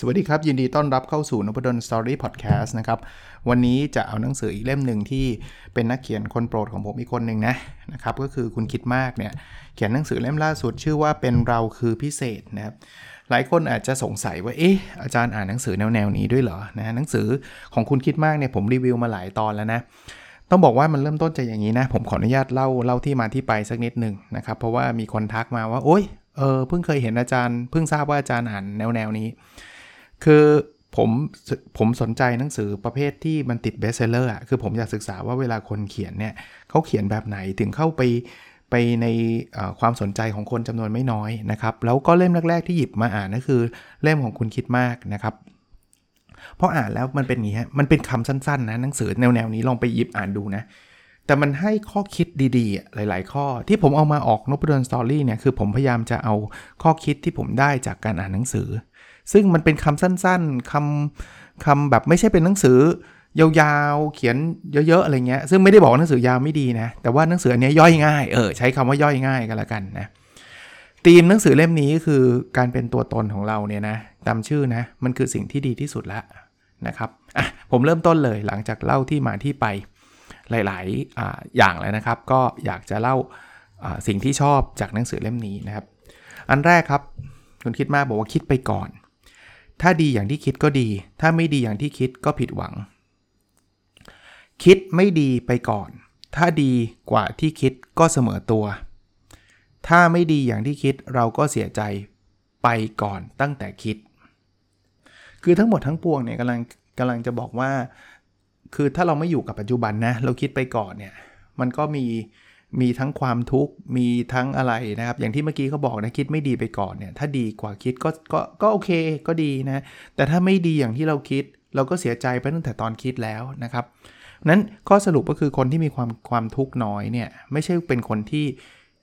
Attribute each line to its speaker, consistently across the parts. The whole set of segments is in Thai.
Speaker 1: สวัสดีครับ ยินดีต้อนรับเข้าสู่นพดลสตอรี่พอดแคสต์นะครับ วันนี้จะเอาหนังสืออีกเล่มหนึ่งที่เป็นนักเขียนคนโปรดของผมอีกคนหนึ่งนะนะครับ ก็คือคุณคิดมากเนี่ยเขียนหนังสือเล่มล่าสุดชื่อว่าเป็นเราคือพิเศษนะครับหลายคนอาจจะสงสัยว่าเอ๊ะอาจารย์อ่านหนังสือแนวแนวนี้ด้วยเหรอนะหนังสือของคุณคิดมากเนี่ยผมรีวิวมาหลายตอนแล้วนะต้องบอกว่ามันเริ่มต้นจากอย่างนี้นะ ผมขออนุญาตเล่าเล่าที่มาที่ไปสักนิดหนึ่งนะครับ เพราะว่ามีคนทักมาว่าโอ๊ยเออเพิ่งเคยเห็นอาจารย์เพิ่งทราบว่าอาจารย์อ่านแนวแนวนี้ คือผมผมสนใจหนังสือประเภทที่มันติด bestseller อะคือผมอยากศึกษาว่าเวลาคนเขียนเนี่ยเขาเขียนแบบไหนถึงเข้าไปไปในความสนใจของคนจำนวนไม่น้อยนะครับ แล้วก็เล่มแรก ๆ ที่หยิบมาอ่านก็คือเล่มของคุณคิดมากนะครับเพราะอ่านแล้วมันเป็นอย่างนี้ฮะมันเป็นคำสั้นๆนะหนังสือแนวๆนี้ลองไปหยิบอ่านดูนะ แต่มันให้ข้อคิดดีๆ หลาย ๆ ข้อที่ผมเอามาออกนบดอนสตอรี่เนี่ยคือผมพยายามจะเอาข้อคิดที่ผมได้จากการอ่านหนังสือ ซึ่งมันเป็นคำสั้นๆคำคำแบบไม่ใช่เป็นหนังสือยาวๆ เขียนเยอะๆ อะไรเงี้ย ซึ่งไม่ได้บอกหนังสือยาวไม่ดีนะ แต่ว่าหนังสืออันนี้ย่อยง่าย เออ ใช้คำว่าย่อยง่ายกันละกันนะ ธีมหนังสือเล่มนี้คือการเป็นตัวตนของเราเนี่ยนะ ตามชื่อนะ มันคือสิ่งที่ดีที่สุดละนะครับ อะ ผมเริ่มต้นเลยหลังจากเล่าที่มาที่ไปหลายๆออย่างแล้วนะครับ ก็อยากจะเล่าสิ่งที่ชอบจากหนังสือเล่มนี้นะครับ อันแรกครับ คุณคิดมากบอกว่าคิดไปก่อน ถ้าดีอย่างที่คิดก็ดี ถ้าไม่ดีอย่างที่คิดก็ผิดหวัง คิดไม่ดีไปก่อน ถ้าดีกว่าที่คิดก็เสมอตัว ถ้าไม่ดีอย่างที่คิดเราก็เสียใจไปก่อนตั้งแต่คิด คือทั้งหมดทั้งปวงเนี่ยกำลังกำลังจะบอกว่า คือถ้าเราไม่อยู่กับปัจจุบันนะ เราคิดไปก่อนเนี่ย มันก็มี มีทั้งความทุกข์มีทั้งอะไรนะครับ อย่างที่เมื่อกี้เขาบอกนะคิดไม่ดีไปก่อนเนี่ยถ้าดีกว่าคิดก็ก็ก็โอเคก็ดีนะแต่ถ้าไม่ดีอย่างที่เราคิด เราก็เสียใจไปตั้งแต่ตอนคิดแล้วนะครับนั้นข้อสรุปก็คือคนที่มีความความทุกข์น้อยเนี่ยไม่ใช่เป็นคนที่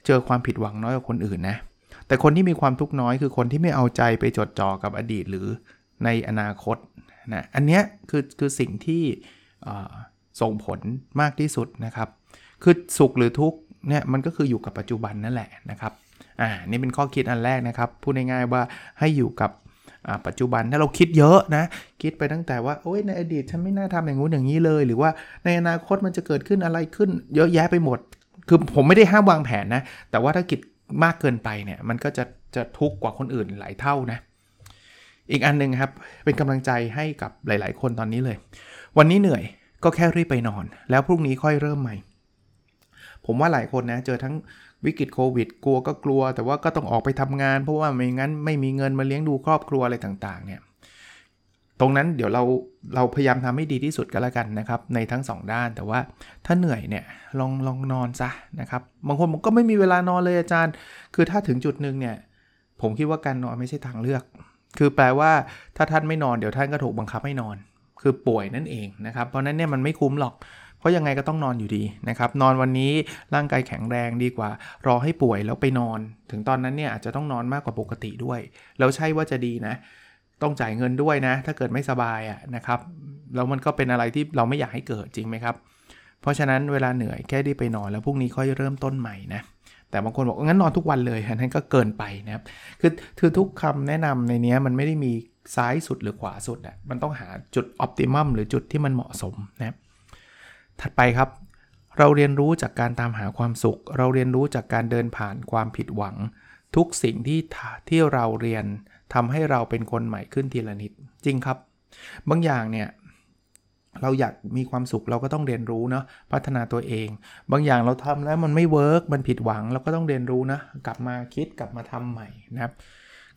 Speaker 1: เจอความผิดหวังน้อยกว่าคนอื่นนะแต่คนที่มีความทุกข์น้อยคือคนที่ไม่เอาใจไปจดจ่อกับอดีตหรือในอนาคตนะอันนี้คือคือสิ่งที่ส่งผลมากที่สุดนะครับ คือสุขหรือทุกข์เนี่ยมันก็คืออยู่กับปัจจุบันนั่นแหละนะครับอ่านี่เป็นข้อคิดอันแรกนะครับ พูดง่ายๆว่าให้อยู่กับปัจจุบันถ้าเราคิดเยอะนะ คิดไปตั้งแต่ว่าโอ้ยในอดีตฉันไม่น่าทำอย่างงู้นอย่างนี้เลย หรือว่าในอนาคตมันจะเกิดขึ้นอะไรขึ้น เยอะแยะไปหมด คือผมไม่ได้ห้ามวางแผนนะ แต่ว่าถ้าคิดมากเกินไปเนี่ย มันก็จะจะทุกข์กว่าคนอื่นหลายเท่านะ อีกอันนึงครับ เป็นกำลังใจให้กับหลาย ๆ คนตอนนี้เลย วันนี้เหนื่อยก็แค่รีบไปนอน แล้วพรุ่งนี้ค่อยเริ่มใหม่ ผมว่าหลายคนนะเจอทั้งวิกฤตโควิด กลัวก็กลัว แต่ว่าก็ต้องออกไปทำงาน เพราะว่าไม่งั้นไม่มีเงินมาเลี้ยงดูครอบครัวอะไรต่างๆเนี่ยตรงนั้นเดี๋ยวเราเราพยายามทำให้ดีที่สุดก็แล้วกันนะครับ ในทั้ง 2 ด้านแต่ว่าถ้าเหนื่อยเนี่ยลองลองนอนซะนะครับบางคนก็ไม่มีเวลานอนเลยอาจารย์ คือถ้าถึงจุดหนึ่งเนี่ยผมคิดว่าการนอนไม่ใช่ทางเลือก คือแปลว่าถ้าท่านไม่นอนเดี๋ยวท่านก็ถูกบังคับให้นอน คือป่วยนั่นเองนะครับเพราะนั้นเนี่ยมันไม่คุ้มหรอก ราะยังไงก็ต้องนอนอยู่ดีนะครับ นอนวันนี้ร่างกายแข็งแรงดีกว่า รอให้ป่วยแล้วไปนอน ถึงตอนนั้นเนี่ยอาจจะต้องนอนมากกว่าปกติด้วย แล้วใช่ว่าจะดีนะ ต้องจ่ายเงินด้วยนะ ถ้าเกิดไม่สบายอะนะครับ แล้วมันก็เป็นอะไรที่เราไม่อยากให้เกิดจริงไหมครับ เพราะฉะนั้นเวลาเหนื่อยแค่ได้ไปนอนแล้วพรุ่งนี้ค่อยเริ่มต้นใหม่นะแต่บางคนบอกงั้นนอนทุกวันเลยนั้นก็เกินไปนะครับคือคือทุกคำแนะนำในนี้มันไม่ได้มีซ้ายสุดหรือขวาสุดอะมันต้องหาจุดออพติมัมหรือจุดที่มันเหมาะสมนะครับ ถัดไปครับ เราเรียนรู้จากการตามหาความสุข เราเรียนรู้จากการเดินผ่านความผิดหวัง ทุกสิ่งที่ที่เราเรียนทำให้เราเป็นคนใหม่ขึ้นทีละนิด จริงครับ บางอย่างเนี่ยเราอยากมีความสุขเราก็ต้องเรียนรู้เนาะพัฒนาตัวเอง บางอย่างเราทำแล้วมันไม่ work มันผิดหวังเราก็ต้องเรียนรู้นะกลับมาคิดกลับมาทำใหม่นะครับ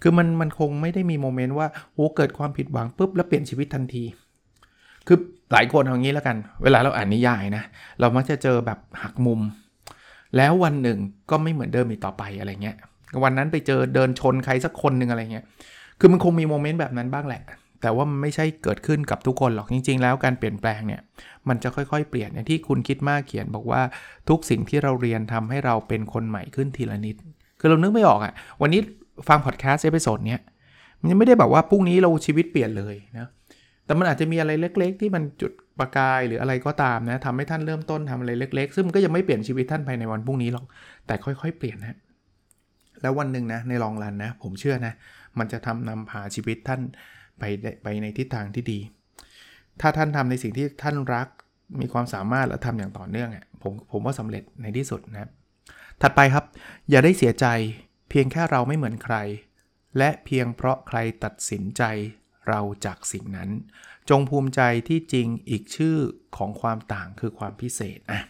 Speaker 1: คือมันมันคงไม่ได้มี moment ว่าโอ้เกิดความผิดหวังปุ๊บแล้วเปลี่ยนชีวิตทันที คือ หลายคนเอางี้แล้วกัน เวลาเราอ่านนิยายนะ เรามักจะเจอแบบหักมุม แล้ววันหนึ่งก็ไม่เหมือนเดิมอีกต่อไปอะไรเงี้ย วันนั้นไปเจอเดินชนใครสักคนหนึ่งอะไรเงี้ย คือมันคงมี moment แบบนั้นบ้างแหละ แต่ว่ามันไม่ใช่เกิดขึ้นกับทุกคนหรอก จริง ๆ แล้วการเปลี่ยนแปลงเนี่ย มันจะค่อยๆ เปลี่ยนอย่างที่คุณคิดมากเขียนบอกว่าทุกสิ่งที่เราเรียนทำให้เราเป็นคนใหม่ขึ้นทีละนิด คือเรานึกไม่ออกอะ่ะ วันนี้ฟังพอดแคสต์ episode เนี้ย มันไม่ได้แบบว่าพรุ่งนี้เราชีวิตเปลี่ยนเลยนะ แต่มันอาจจะมีอะไรเล็ก ๆ ที่มันจุดประกายหรืออะไรก็ตามนะทำให้ท่านเริ่มต้นทำอะไรเล็ก ๆ ซึ่งมันก็ยังไม่เปลี่ยนชีวิตท่านภายในวันพรุ่งนี้หรอก แต่ค่อยๆ เปลี่ยนนะ แล้ววันหนึ่งนะใน long run นะ ผมเชื่อนะ มันจะทำนำพาชีวิตท่านไปไปในทิศทางที่ดี ถ้าท่านทำในสิ่งที่ท่านรักมีความสามารถและทำอย่างต่อเนื่องอะผมผมว่าสำเร็จในที่สุดนะถัดไปครับ อย่าได้เสียใจเพียงแค่เราไม่เหมือนใคร และเพียงเพราะใครตัดสินใจ เราจากสิ่งนั้น จงภูมิใจที่จริงอีกชื่อของความต่างคือความพิเศษอะ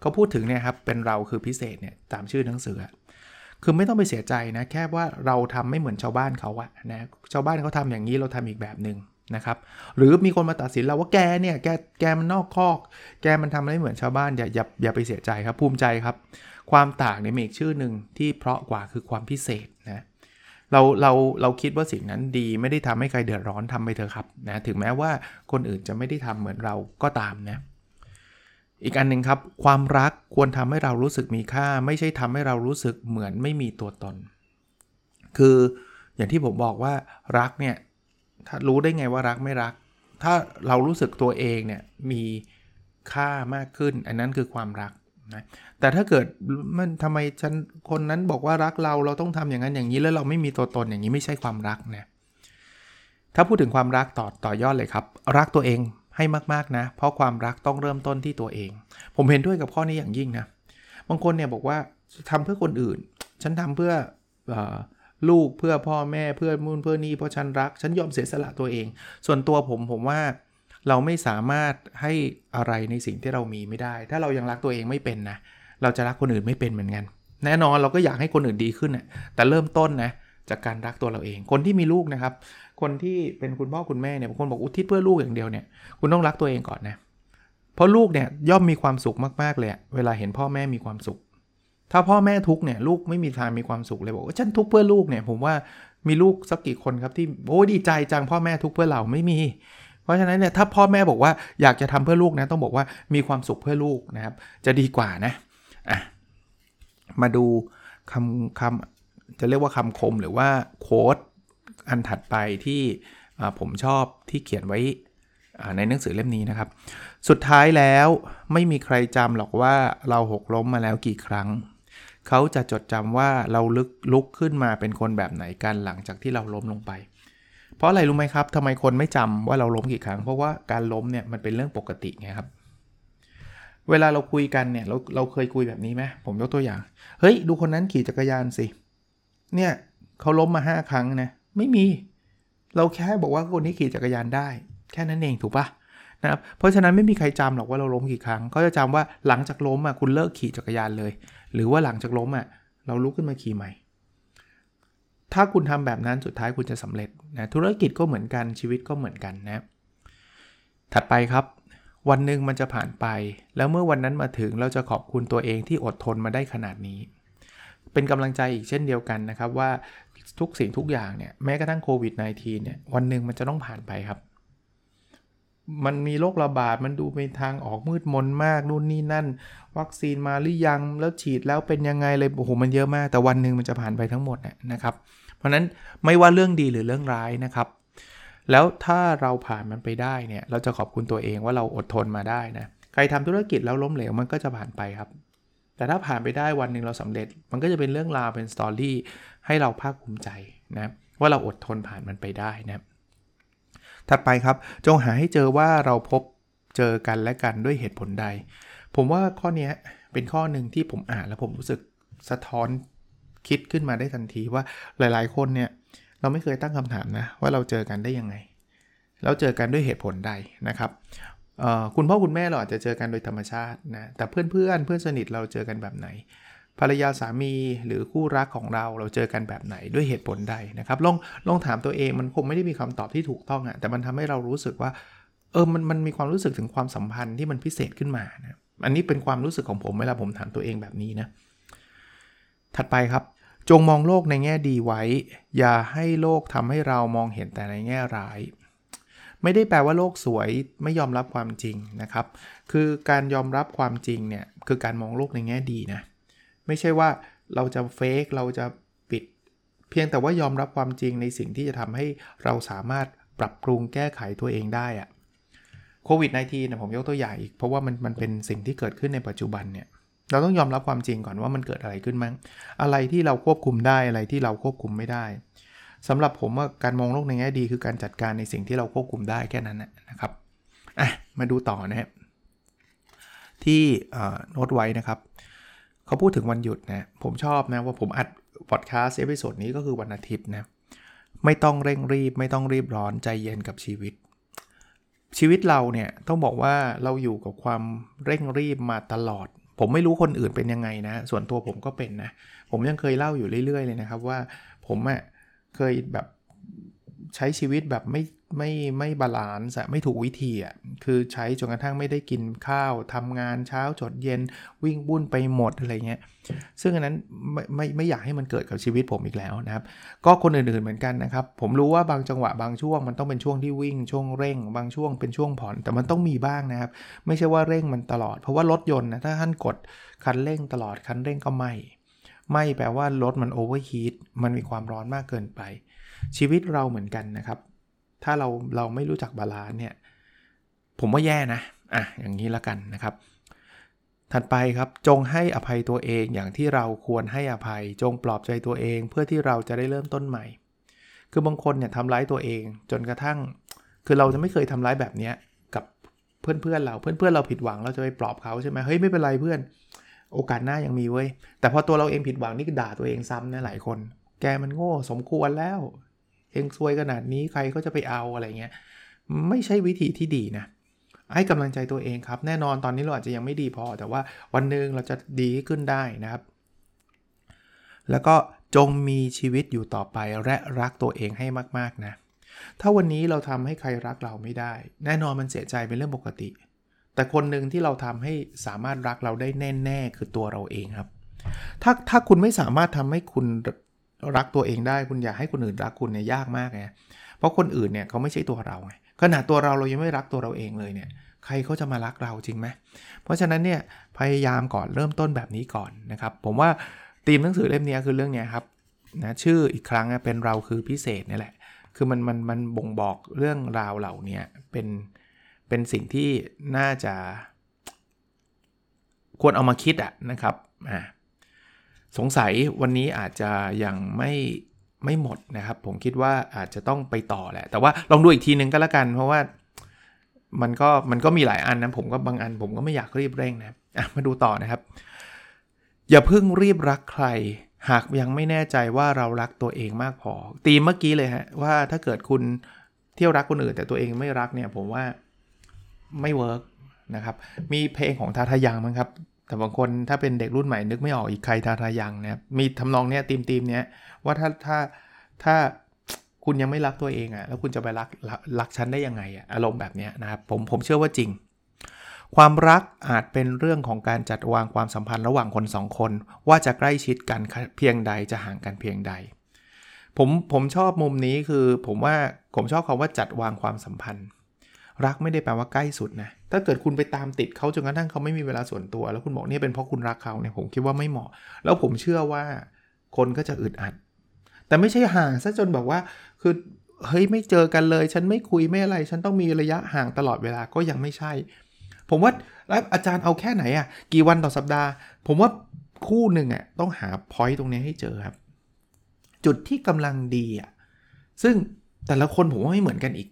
Speaker 1: เขาพูดถึงเนี่ยครับเป็นเราคือพิเศษเนี่ยตามชื่อหนังสือคือไม่ต้องไปเสียใจนะแค่ว่าเราทำไม่เหมือนชาวบ้านเขาอะนะชาวบ้านเขาทาอย่างนี้เราทำอีกแบบหนึ่งนะครับหรือมีคนมาตัดสินเราว่าแกเนี่ยแกแกมันนอกคอก แกมันทำไม่เหมือนชาวบ้านอย่าอย่าอย่าไปเสียใจครับภูมิใจครับ ความต่างเนี่ยมีอีกชื่อหนึ่งที่เพราะกว่าคือความพิเศษนะ เราเราเราคิดว่าสิ่งนั้นดีไม่ได้ทำให้ใครเดือดร้อนทำไปเถอะครับนะถึงแม้ว่าคนอื่นจะไม่ได้ทำเหมือนเราก็ตามนะอีกอันหนึ่งครับ ความรักควรทำให้เรารู้สึกมีค่า ไม่ใช่ทำให้เรารู้สึกเหมือนไม่มีตัวตน คืออย่างที่ผมบอกว่ารักเนี่ยถ้ารู้ได้ไงว่ารักไม่รัก ถ้าเรารู้สึกตัวเองเนี่ยมีค่ามากขึ้น อันนั้นคือความรัก นะแต่ถ้าเกิดมันทำไมฉันคนนั้นบอกว่ารักเราเราต้องทำอย่างนั้นอย่างนี้แล้วเราไม่มีตัวตนอย่างนี้ไม่ใช่ความรักนะถ้าพูดถึงความรักต่อต่อยอดเลยครับ รักตัวเองให้มากๆนะ เพราะความรักต้องเริ่มต้นที่ตัวเอง ผมเห็นด้วยกับข้อนี้อย่างยิ่งนะบางคนเนี่ยบอกว่าทำเพื่อคนอื่น ฉันทำเพื่ออลูกเพื่อพ่อแม่เพื่อมุ่นเพื่อนี่เพราะฉันรัก ฉันยอมเสียสละตัวเอง ส่วนตัวผมผมว่า เราไม่สามารถให้อะไรในสิ่งที่เรามีไม่ได้ ถ้าเรายังรักตัวเองไม่เป็นนะ เราจะรักคนอื่นไม่เป็นเหมือนกัน แน่นอนเราก็อยากให้คนอื่นดีขึ้นนะแต่เริ่มต้นนะจากการรักตัวเราเอง คนที่มีลูกนะครับ คนที่เป็นคุณพ่อคุณแม่เนี่ยบางคนบอกอุทิศเพื่อลูกอย่างเดียวเนี่ย คุณต้องรักตัวเองก่อนนะ เพราะลูกเนี่ยย่อมมีความสุขมากๆเลย เวลาเห็นพ่อแม่มีความสุข ถ้าพ่อแม่ทุกเนี่ยลูกไม่มีทางมีความสุขเลยบอกว่าฉันทุกเพื่อลูกเนี่ย ผมว่ามีลูกสักกี่คนครับที่โอ้ดีใจจังพ่อแม่ทุกเพื่อเราไม่มี เพราะฉะนั้นเนี่ยถ้าพ่อแม่บอกว่าอยากจะทำเพื่อลูกนะต้องบอกว่ามีความสุขเพื่อลูกนะครับ จะดีกว่านะอะมาดูคำคำจะเรียกว่าคำคมหรือว่าโค้ดอันถัดไปที่ผมชอบที่เขียนไว้ในหนังสือเล่มนี้นะครับ สุดท้ายแล้วไม่มีใครจำหรอกว่าเราหกล้มมาแล้วกี่ครั้ง เขาจะจดจำว่าเราลึกลุกขึ้นมาเป็นคนแบบไหนกันหลังจากที่เราล้มลงไป เพราะอะไรรู้ไหมครับทำไมคนไม่จำว่าเราล้มกี่ครั้ง เพราะว่าการล้มเนี่ยมันเป็นเรื่องปกติไงครับ เวลาเราคุยกันเนี่ยเราเราเคยคุยแบบนี้ไหมผมยกตัวอย่าง เฮ้ย ดูคนนั้นขี่จักรยานสิ เนี่ยเขาล้มมา 5 ครั้งนะ ไม่มี เราแค่บอกว่าคนนี้ขี่จักรยานได้ แค่นั้นเองถูกปะนะครับ เพราะฉะนั้นไม่มีใครจำหรอกว่าเราล้มกี่ครั้งเขาจะจำว่าหลังจากล้มอะคุณเลิกขี่จักรยานเลย หรือว่าหลังจากล้มอะเราลุกขึ้นมาขี่ใหม่ ถ้าคุณทำแบบนั้นสุดท้ายคุณจะสำเร็จนะธุรกิจก็เหมือนกันชีวิตก็เหมือนกันนะถัดไปครับ วันหนึ่งมันจะผ่านไป แล้วเมื่อวันนั้นมาถึงเราจะขอบคุณตัวเองที่อดทนมาได้ขนาดนี้ เป็นกำลังใจอีกเช่นเดียวกันนะครับว่าทุกสิ่งทุกอย่างเนี่ยแม้กระทั่งโควิด -19 เนี่ยวันหนึ่งมันจะต้องผ่านไปครับ มันมีโรคระบาดมันดูเป็นทางออกมืดมนมากนู่นนี่นั่น วัคซีนมาหรือยังแล้วฉีดแล้วเป็นยังไงเลยโอ้โหมันเยอะมาก แต่วันหนึ่งมันจะผ่านไปทั้งหมดนะครับ เพราะนั้นไม่ว่าเรื่องดีหรือเรื่องร้ายนะครับ แล้วถ้าเราผ่านมันไปได้เนี่ยเราจะขอบคุณตัวเองว่าเราอดทนมาได้นะใครทำธุรกิจแล้วล้มเหลวมันก็จะผ่านไปครับ แต่ถ้าผ่านไปได้วันหนึ่งเราสำเร็จ มันก็จะเป็นเรื่องราวเป็นสตอรี่ให้เราภาคภูมิใจนะว่าเราอดทนผ่านมันไปได้นะถัดไปครับจงหาให้เจอว่าเราพบเจอกันและกันด้วยเหตุผลใด ผมว่าข้อนี้เป็นข้อหนึ่งที่ผมอ่านแล้วผมรู้สึกสะท้อน คิดขึ้นมาได้ทันทีว่าหลายๆ คนเนี่ยเราไม่เคยตั้งคำถามนะว่าเราเจอกันได้ยังไง เราเจอกันด้วยเหตุผลใดนะครับคุณพ่อคุณแม่เราอาจจะเจอกันโดยธรรมชาตินะแต่เพื่อนเพื่อนเพื่อนสนิทเราเจอกันแบบไหน ภรรยาสามีหรือคู่รักของเราเราเจอกันแบบไหนด้วยเหตุผลใดนะครับลองลองถามตัวเองมันคงไม่ได้มีคำตอบที่ถูกต้องอะแต่มันทำให้เรารู้สึกว่าเออมันมันมีความรู้สึกถึงความสัมพันธ์ที่มันพิเศษขึ้นมานะอันนี้เป็นความรู้สึกของผมเวลาผมถามตัวเองแบบนี้นะ ถัดไปครับ จงมองโลกในแง่ดีไว้ อย่าให้โลกทำให้เรามองเห็นแต่ในแง่ร้าย ไม่ได้แปลว่าโลกสวยไม่ยอมรับความจริงนะครับ คือการยอมรับความจริงเนี่ยคือการมองโลกในแง่ดีนะไม่ใช่ว่าเราจะเฟกเราจะปิด เพียงแต่ว่ายอมรับความจริงในสิ่งที่จะทำให้เราสามารถปรับปรุงแก้ไขตัวเองได้อะโควิด -19 นะผมยกตัวอย่างอีก เพราะว่ามันมันเป็นสิ่งที่เกิดขึ้นในปัจจุบันเนี่ย เราต้องยอมรับความจริงก่อนว่ามันเกิดอะไรขึ้นมั้งอะไรที่เราควบคุมได้อะไรที่เราควบคุมไม่ได้สำหรับผมว่าการมองโลกในแง่ดีคือการจัดการในสิ่งที่เราควบคุมได้แค่นั้นนะครับอะมาดูต่อนะครับที่โน้ตไว้นะครับเขาพูดถึงวันหยุดนะผมชอบนะว่าผมอัดพอดแคสต์ episode นี้ก็คือวันอาทิตย์นะไม่ต้องเร่งรีบ ไม่ต้องรีบร้อนใจเย็นกับชีวิต ชีวิตเราเนี่ยต้องบอกว่าเราอยู่กับความเร่งรีบมาตลอด ผมไม่รู้คนอื่นเป็นยังไงนะ ส่วนตัวผมก็เป็นนะ ผมยังเคยเล่าอยู่เรื่อย ๆ เลยนะครับว่าผมอะเคยแบบใช้ชีวิตแบบไม่ ไม่ไม่ balance ไม่ถูกวิธีอะคือใช้จนกระทั่งไม่ได้กินข้าวทำงานเช้าจดเย็นวิ่งวุ่นไปหมดอะไรเงี้ยซึ่งอันนั้นไม่ไม่ไม่อยากให้มันเกิดกับชีวิตผมอีกแล้วนะครับ ก็คนอื่นๆเหมือนกันนะครับ ผมรู้ว่าบางจังหวะบางช่วงมันต้องเป็นช่วงที่วิ่งช่วงเร่ง บางช่วงเป็นช่วงผ่อนแต่มันต้องมีบ้างนะครับ ไม่ใช่ว่าเร่งมันตลอด เพราะว่ารถยนต์นะถ้าท่านกดคันเร่งตลอดคันเร่งก็ไม่ไม่แปลว่ารถมัน overheat มันมีความร้อนมากเกินไป ชีวิตเราเหมือนกันนะครับ ถ้าเราเราไม่รู้จัก balance เนี่ย ผมว่าแย่นะ อะ อย่างนี้ละกันนะครับ ถัดไปครับ จงให้อภัยตัวเองอย่างที่เราควรให้อภัย จงปลอบใจตัวเอง เพื่อที่เราจะได้เริ่มต้นใหม่ คือบางคนเนี่ยทำร้ายตัวเอง จนกระทั่ง คือเราจะไม่เคยทำร้ายแบบนี้กับเพื่อนๆเราเพื่อนๆเราผิดหวังเราจะไปปลอบเขาใช่ไหมเฮ้ยไม่เป็นไรเพื่อน โอกาสหน้ายังมีเว้ย แต่พอตัวเราเองผิดหวังนี่ก็ด่าตัวเองซ้ำนะหลายคน แกมันโง่สมควรแล้ว เองซวยขนาดนี้ใครก็จะไปเอาอะไรเงี้ยไม่ใช่วิธีที่ดีนะให้กำลังใจตัวเองครับ แน่นอนตอนนี้เราอาจจะยังไม่ดีพอ แต่ว่าวันหนึ่งเราจะดีขึ้นได้นะครับ แล้วก็จงมีชีวิตอยู่ต่อไปและรักตัวเองให้มากๆนะ ถ้าวันนี้เราทำให้ใครรักเราไม่ได้ แน่นอนมันเสียใจเป็นเรื่องปกติ แต่คนหนึ่งที่เราทำให้สามารถรักเราได้แน่ ๆ คือตัวเราเองครับ ถ้าถ้าคุณไม่สามารถทำให้คุณ รักตัวเองได้คุณอยากให้คนอื่นรักคุณเนี่ยยากมากไงเพราะคนอื่นเนี่ยเขาไม่ใช่ตัวเราไงขนาดตัวเราเรายังไม่รักตัวเราเองเลยเนี่ยใครเขาจะมารักเราจริงไหมเพราะฉะนั้นเนี่ยพยายามก่อนเริ่มต้นแบบนี้ก่อนนะครับผมว่าธีมหนังสือเล่มนี้คือเรื่องนี้ครับนะชื่ออีกครั้งเป็นเราคือพิเศษนี่แหละ คือมันมันมันบ่งบอกเรื่องราวเหล่านี้เป็นเป็นสิ่งที่น่าจะ ควรเอามาคิดอะนะครับอ่า สงสัยวันนี้อาจจะยังไม่ไม่หมดนะครับ ผมคิดว่าอาจจะต้องไปต่อแหละ แต่ว่าลองดูอีกทีนึงก็แล้วกัน เพราะว่ามันก็มันก็มีหลายอันนะผมก็บางอันผมก็ไม่อยากรีบเร่งนะอะมาดูต่อนะครับ อย่าเพิ่งรีบรักใคร หากยังไม่แน่ใจว่าเรารักตัวเองมากพอตีเมื่อกี้เลยฮะว่าถ้าเกิดคุณเที่ยวรักคนอื่น แต่ตัวเองไม่รักเนี่ยผมว่าไม่เวิร์กนะครับ มีเพลงของทาทายังมั้งครับ แต่บางคนถ้าเป็นเด็กรุ่นใหม่นึกไม่ออกอีกใครทาทายังนะมีทำนองเนี้ยตีมตีมเนี้ยว่าถ้าถ้าถ้าคุณยังไม่รักตัวเองอะ่ะแล้วคุณจะไปรักรักฉันได้ยังไงอะ่ะอารมณ์แบบเนี้ยนะครับผมผมเชื่อว่าจริง ความรักอาจเป็นเรื่องของการจัดวางความสัมพันธ์ระหว่างคนสองคน ว่าจะใกล้ชิดกันเพียงใดจะห่างกันเพียงใด ผมผมชอบมุมนี้คือผมว่าผมชอบคาว่าจัดวางความสัมพันธ์ รักไม่ได้แปลว่าใกล้สุดนะ ถ้าเกิดคุณไปตามติดเขาจนกระทั่งเขาไม่มีเวลาส่วนตัว แล้วคุณบอกนี่เป็นเพราะคุณรักเขาเนี่ยผมคิดว่าไม่เหมาะ แล้วผมเชื่อว่าคนก็จะอึดอัด แต่ไม่ใช่ห่างซะจนแบบว่าคือเฮ้ยไม่เจอกันเลย ฉันไม่คุยไม่อะไร ฉันต้องมีระยะห่างตลอดเวลาก็ยังไม่ใช่ ผมว่าแล้วอาจารย์เอาแค่ไหนอะ่ะกี่วันต่อสัปดาห์ ผมว่าคู่หนึ่งอะ่ะต้องหาพอยต์ตรงนี้ให้เจอครับ จุดที่กำลังดีอะ่ะซึ่งแต่ละคนผมว่าไม่เหมือนกันอีก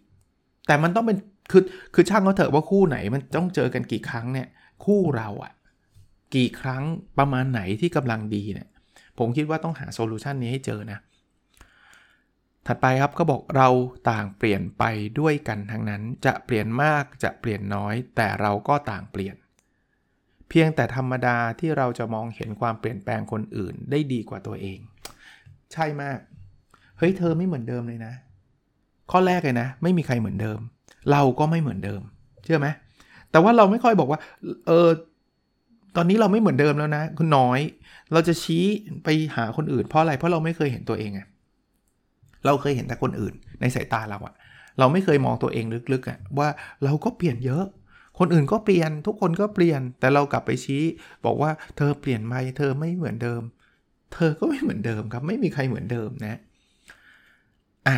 Speaker 1: แต่มันต้องเป็น คือคือช่างเขาเถอะว่าคู่ไหนมันต้องเจอกันกี่ครั้งเนี่ยคู่เราอะกี่ครั้งประมาณไหนที่กำลังดีเนี่ยผมคิดว่าต้องหาโซลูชันนี้ให้เจอนะ ถัดไปครับก็บอกเราต่างเปลี่ยนไปด้วยกันทั้งนั้นจะเปลี่ยนมากจะเปลี่ยนน้อย แต่เราก็ต่างเปลี่ยน เพียงแต่ธรรมดาที่เราจะมองเห็นความเปลี่ยนแปลงคนอื่นได้ดีกว่าตัวเอง ใช่มาก เฮ้ยเธอไม่เหมือนเดิมเลยนะ ข้อแรกเลยนะ ไม่มีใครเหมือนเดิม เราก็ไม่เหมือนเดิม เชื่อไหมแต่ว่าเราไม่ค่อยบอกว่าเออตอนนี้เราไม่เหมือนเดิมแล้วนะคุณน้อย เราจะชี้ไปหาคนอื่นเพราะอะไรเพราะเราไม่เคยเห็นตัวเองไงเราเคยเห็นแต่คนอื่น ในสายตาเราอะเราไม่เคยมองตัวเองลึกๆอะว่าเราก็เปลี่ยนเยอะ คนอื่นก็เปลี่ยนทุกคนก็เปลี่ยน แต่เรากลับไปชี้ บอกว่าเธอเปลี่ยนไปเธอไม่เหมือนเดิม เธอก็ไม่เหมือนเดิมครับ ไม่มีใครเหมือนเดิมนะอะ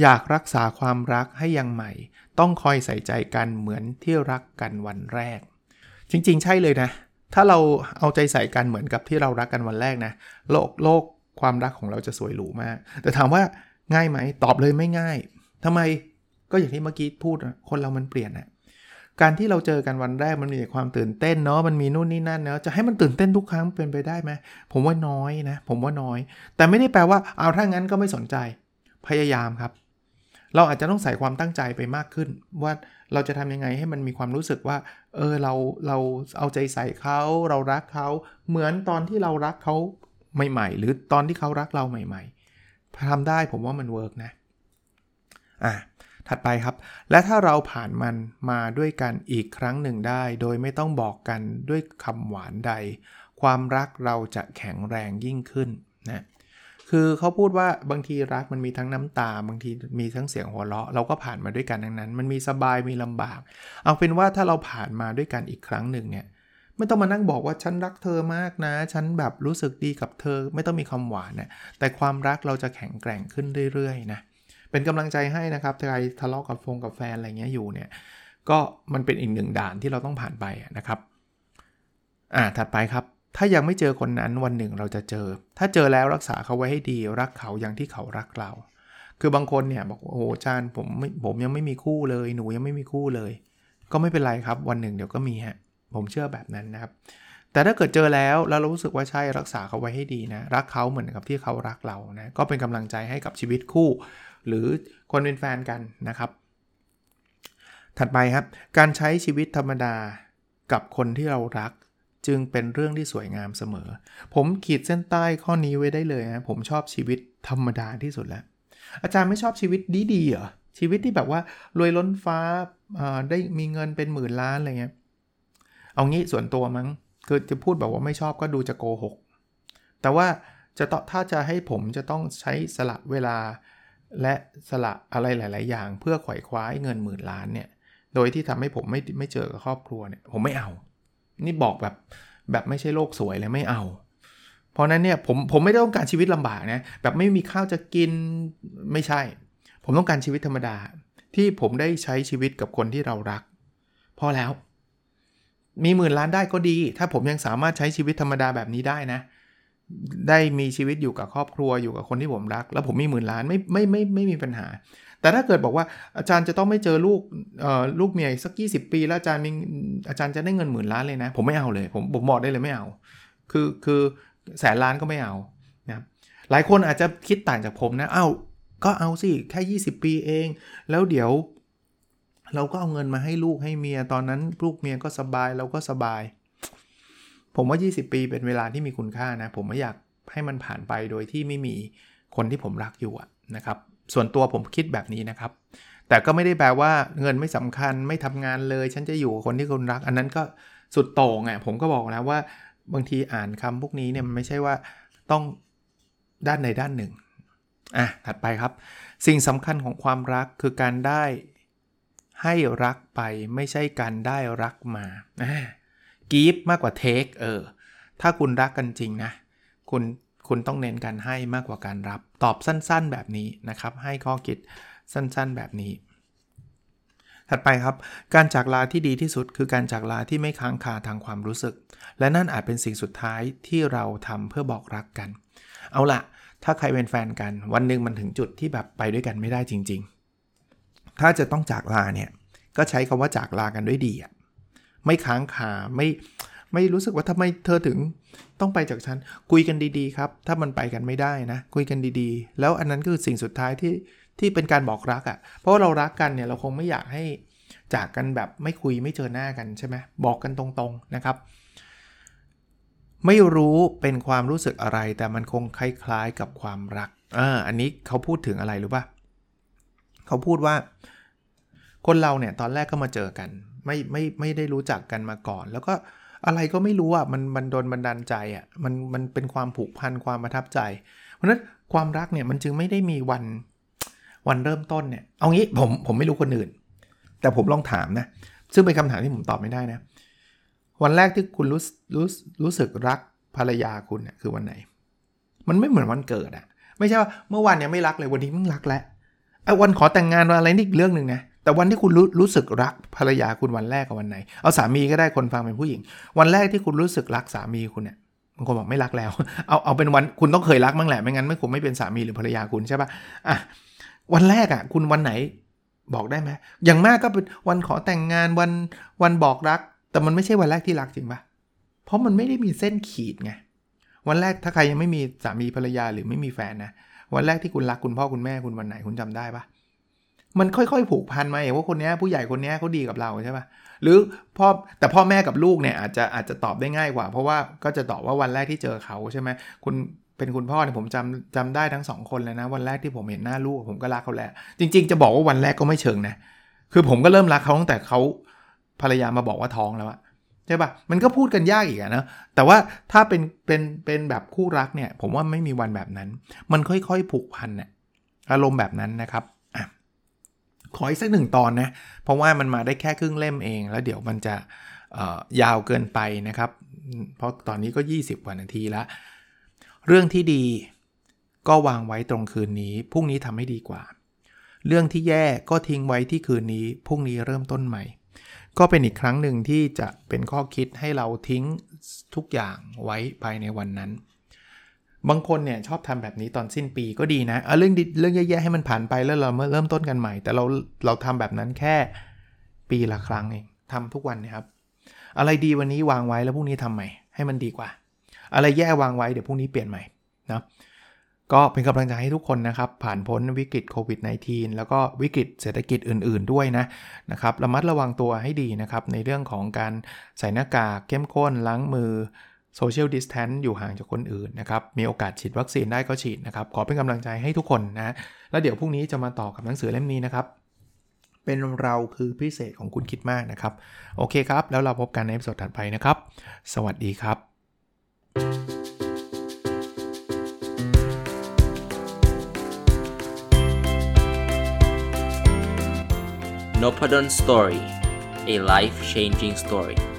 Speaker 1: อยากรักษาความรักให้ยังใหม่ ต้องคอยใส่ใจกันเหมือนที่รักกันวันแรก จริงๆ ใช่เลยนะ ถ้าเราเอาใจใส่กันเหมือนกับที่เรารักกันวันแรกนะ โลกโลกความรักของเราจะสวยหรูมาก แต่ถามว่าง่ายไหม ตอบเลยไม่ง่ายทำไมก็อย่างที่เมื่อกี้พูดคนเรามันเปลี่ยนนะการที่เราเจอกันวันแรกมันมีความตื่นเต้นเนาะมันมีนู่นนี่นั่นเนาะจะให้มันตื่นเต้นทุกครั้งเป็นไปได้ไหมผมว่าน้อยนะ ผมว่าน้อย แต่ไม่ได้แปลว่าเอาถ้างั้นก็ไม่สนใจพยายามครับ เราอาจจะต้องใส่ความตั้งใจไปมากขึ้น ว่าเราจะทำยังไงให้มันมีความรู้สึกว่า เออเราเราเอาใจใส่เขาเรารักเขาเหมือนตอนที่เรารักเขาใหม่ ๆ หรือตอนที่เขารักเราใหม่ ๆทำได้ผมว่ามัน work นะอะถัดไปครับ และถ้าเราผ่านมันมาด้วยกันอีกครั้งหนึ่งได้ โดยไม่ต้องบอกกันด้วยคำหวานใด ความรักเราจะแข็งแรงยิ่งขึ้นนะ คือเขาพูดว่าบางทีรักมันมีทั้งน้ำตา บางทีมีทั้งเสียงหัวเราะ เราก็ผ่านมาด้วยกันดังนั้น มันมีสบายมีลำบาก เอาเป็นว่าถ้าเราผ่านมาด้วยกันอีกครั้งหนึ่งเนี่ยไม่ต้องมานั่งบอกว่าฉันรักเธอมากนะ ฉันแบบรู้สึกดีกับเธอ ไม่ต้องมีคำหวานนะแต่ความรักเราจะแข็งแกร่งขึ้นเรื่อยๆนะ เป็นกำลังใจให้นะครับใครทะเลาะกับฟงกับแฟนอะไรเงี้ยอยู่เนี่ย ก็มันเป็นอีกหนึ่งด่านที่เราต้องผ่านไปนะครับ อ่า ถัดไปครับ ถ้ายังไม่เจอคนนั้นวันหนึ่งเราจะเจอ ถ้าเจอแล้วรักษาเขาไว้ให้ดี รักเขาอย่างที่เขารักเรา คือบางคนเนี่ยบอกโอ้จานผมผมยังไม่มีคู่เลยหนูยังไม่มีคู่เลย ก็ไม่เป็นไรครับ วันหนึ่งเดี๋ยวก็มีฮะผมเชื่อแบบนั้นนะครับ แต่ถ้าเกิดเจอแล้วแล้วเรารู้สึกว่าใช่รักษาเขาไว้ให้ดีนะ รักเขาเหมือนกับที่เขารักเรานะก็เป็นกำลังใจให้กับชีวิตคู่ หรือคนเป็นแฟนกันนะครับ ถัดไปครับ การใช้ชีวิตธรรมดากับคนที่เรารัก จึงเป็นเรื่องที่สวยงามเสมอ ผมขีดเส้นใต้ข้อนี้ไว้ได้เลยนะผมชอบชีวิตธรรมดาที่สุดแล้ว อาจารย์ไม่ชอบชีวิตดีๆเหรอชีวิตที่แบบว่ารวยล้นฟ้าได้มีเงินเป็นหมื่นล้านอะไรเงี้ยเอางี้ส่วนตัวมั้งคือจะพูดแบบว่าไม่ชอบก็ดูจะโกหก แต่ว่าจะต่อถ้าจะให้ผมจะต้องใช้สละเวลา และสละอะไรหลาย ๆ อย่าง เพื่อขวายคว้าเงินหมื่นล้านเนี่ยโดยที่ทำให้ผมไม่ไม่เจอกับครอบครัวเนี่ยผมไม่เอา นี่บอกแบบแบบไม่ใช่โลกสวยเลยไม่เอา เพราะนั้นเนี่ยผมผมไม่ต้องการชีวิตลำบากนะแบบไม่มีข้าวจะกินไม่ใช่ ผมต้องการชีวิตธรรมดา ที่ผมได้ใช้ชีวิตกับคนที่เรารักพอแล้ว มีหมื่นล้านได้ก็ดี ถ้าผมยังสามารถใช้ชีวิตธรรมดาแบบนี้ได้นะ ได้มีชีวิตอยู่กับครอบครัวอยู่กับคนที่ผมรัก แล้วผมมีหมื่นล้านไม่ไม่ไม่ไม่มีปัญหา แต่ถ้าเกิดบอกว่าอาจารย์จะต้องไม่เจอลูกเอ่อลูกเมียสัก 20 ปี แล้วอาจารย์มีอาจารย์จะได้เงินหมื่นล้านเลยนะ ผมไม่เอาเลยผมผมบอกได้เลยไม่เอา คือคือแสนล้านก็ไม่เอานะหลายคนอาจจะคิดต่างจากผมนะเอา้าก็เอาสิแค่ 20 ปีเอง แล้วเดี๋ยว เราก็เอาเงินมาให้ลูกให้เมียตอนนั้นลูกเมียก็สบายเราก็สบาย ผมว่า 20 ปีเป็นเวลาที่มีคุณค่านะ ผมไม่อยากให้มันผ่านไปโดยที่ไม่มีคนที่ผมรักอยู่นะครับ ส่วนตัวผมคิดแบบนี้นะครับ แต่ก็ไม่ได้แปลว่าเงินไม่สำคัญไม่ทำงานเลย ฉันจะอยู่กับคนที่คุณรัก อันนั้นก็สุดโต่งอะผมก็บอกแล้วว่าบางทีอ่านคำพวกนี้เนี่ยมันไม่ใช่ว่าต้องด้านใดด้านหนึ่งอะถัดไปครับ สิ่งสำคัญของความรักคือการได้ให้รักไปไม่ใช่การได้รักมา กีฟมากกว่าเทคเออ ถ้าคุณรักกันจริงนะ คุณคุณต้องเน้นการให้มากกว่าการรับ ตอบสั้นๆแบบนี้นะครับ ให้ข้อคิดสั้นๆแบบนี้ ถัดไปครับ การจากลาที่ดีที่สุดคือการจากลาที่ไม่ค้างคาทางความรู้สึก และนั่นอาจเป็นสิ่งสุดท้ายที่เราทำเพื่อบอกรักกัน เอาละถ้าใครเป็นแฟนกัน วันหนึ่งมันถึงจุดที่แบบไปด้วยกันไม่ได้จริง ๆ ถ้าจะต้องจากลาเนี่ย ก็ใช้คาว่าจากลากันด้วยดีอะ ไม่ค้างคาไม่ไม่รู้สึกว่าทำไมเธอถึงต้องไปจากฉัน คุยกันดีๆครับ ถ้ามันไปกันไม่ได้นะ คุยกันดีๆ แล้วอันนั้นคือสิ่งสุดท้ายที่ที่เป็นการบอกรักอะ่ะ เพราะว่าเรารักกันเนี่ยเราคงไม่อยากให้จากกันแบบไม่คุยไม่เจอหน้ากันใช่ไหมบอกกันตรงๆนะครับ ไม่รู้เป็นความรู้สึกอะไร แต่มันคงคล้ายๆกับความรักอ่าอันนี้เขาพูดถึงอะไรรู้ป่ะเขาพูดว่า คนเราเนี่ยตอนแรกก็มาเจอกัน ไม่ไม่ไม่ได้รู้จักกันมาก่อน แล้วก็อะไรก็ไม่รู้อะมันมันโดนบันดาลใจอะมันมันเป็นความผูกพันความประทับใจ เพราะนั้นความรักเนี่ยมันจึงไม่ได้มีวันวันเริ่มต้นเนี่ยเอางี้ผมผมไม่รู้คนอื่น แต่ผมลองถามนะซึ่งเป็นคำถามที่ผมตอบไม่ได้นะ วันแรกที่คุณรู้รู้รู้สึกรักภรรยาคุณเนี่ยคือวันไหน มันไม่เหมือนวันเกิดอะไม่ใช่ว่าเมื่อวานเนี่ยไม่รักเลยวันนี้มึงรักแล้วไอ้วันขอแต่งงานวันอะไรนี่อีกเรื่องหนึ่งนะ แต่วันที่คุณรู้รู้สึกรักภรรยาคุณวันแรกกับวันไหน เอาสามีก็ได้คนฟังเป็นผู้หญิง วันแรกที่คุณรู้สึกรักสามีคุณเนี่ยบางคนบอกไม่รักแล้ว เอาเอาเป็นวันคุณต้องเคยรักบ้างแหละไม่งั้นไม่คงไม่เป็นสามีหรือภรรยาคุณใช่ปะอะวันแรกอะ คุณวันไหนบอกได้ไหมอย่างมากก็เป็นวันขอแต่งงานวันวันบอกรัก แต่มันไม่ใช่วันแรกที่รักจริงปะเพราะมันไม่ได้มีเส้นขีดไงวันแรกถ้าใครยังไม่มีสามีภรรยาหรือไม่มีแฟนนะวันแรกที่คุณรักคุณพ่อคุณแม่คุณวันไหนคุณจำได้ปะ มันค่อยๆ ผูกพันมาเองว่าคนนี้ผู้ใหญ่คนนี้เขาดีกับเราใช่ปะหรือพ่อแต่พ่อแม่กับลูกเนี่ยอาจจะอาจจะตอบได้ง่ายกว่า เพราะว่าก็จะตอบว่าวันแรกที่เจอเขาใช่ไหมคุณเป็นคุณพ่อเนี่ยผมจำจำได้ทั้งสองคนเลยนะ วันแรกที่ผมเห็นหน้าลูกผมก็รักเขาแหละจริง ๆ จะบอกว่าวันแรกก็ไม่เชิงนะคือผมก็เริ่มรักเขาตั้งแต่เขาภรรยามาบอกว่าท้องแล้วอะใช่ปะมันก็พูดกันยากอีกอะนะแต่ว่าถ้าเป็นเป็นเป็นแบบคู่รักเนี่ย ผมว่าไม่มีวันแบบนั้น มันค่อยๆผูกพันเนี่ยอารมณ์แบบนั้นนะครับ ขออีกสักหนึ่งตอนนะ เพราะว่ามันมาได้แค่ครึ่งเล่มเอง แล้วเดี๋ยวมันจะยาวเกินไปนะครับ เพราะตอนนี้ก็ 20 กว่านาทีแล้วเรื่องที่ดีก็วางไว้ตรงคืนนี้ พรุ่งนี้ทำให้ดีกว่า เรื่องที่แย่ก็ทิ้งไว้ที่คืนนี้ พรุ่งนี้เริ่มต้นใหม่ ก็เป็นอีกครั้งหนึ่งที่จะเป็นข้อคิดให้เราทิ้งทุกอย่างไว้ภายในวันนั้น บางคนเนี่ยชอบทำแบบนี้ตอนสิ้นปีก็ดีนะเเรื่องเรื่องแย่ๆให้มันผ่านไปแล้วเราเมื่อเริ่มต้นกันใหม่ แต่เราเราทำแบบนั้นแค่ปีละครั้งเองทำทุกวันนะครับ อะไรดีวันนี้วางไว้แล้วพรุ่งนี้ทำใหม่ให้มันดีกว่า อะไรแย่วางไว้เดี๋ยวพรุ่งนี้เปลี่ยนใหม่นะก็เป็นกำลังใจให้ทุกคนนะครับ ผ่านพ้นวิกฤตโควิด -19 แล้วก็วิกฤตเศรษฐกิจอื่น ๆ ด้วยนะนะครับระมัดระวังตัวให้ดีนะครับ ในเรื่องของการใส่หน้ากากเข้มข้นล้างมือ social distance อยู่ห่างจากคนอื่นนะครับ มีโอกาสฉีดวัคซีนได้ก็ฉีดนะครับ ขอเป็นกำลังใจให้ทุกคนนะ แล้วเดี๋ยวพรุ่งนี้จะมาต่อกับหนังสือเล่มนี้นะครับ เป็นเราคือพิเศษของคุณคิดมากนะครับ โอเคครับ แล้วเราพบกันในสดถัดไปนะครับ สวัสดีครับ
Speaker 2: n o p a d o n Story a life changing story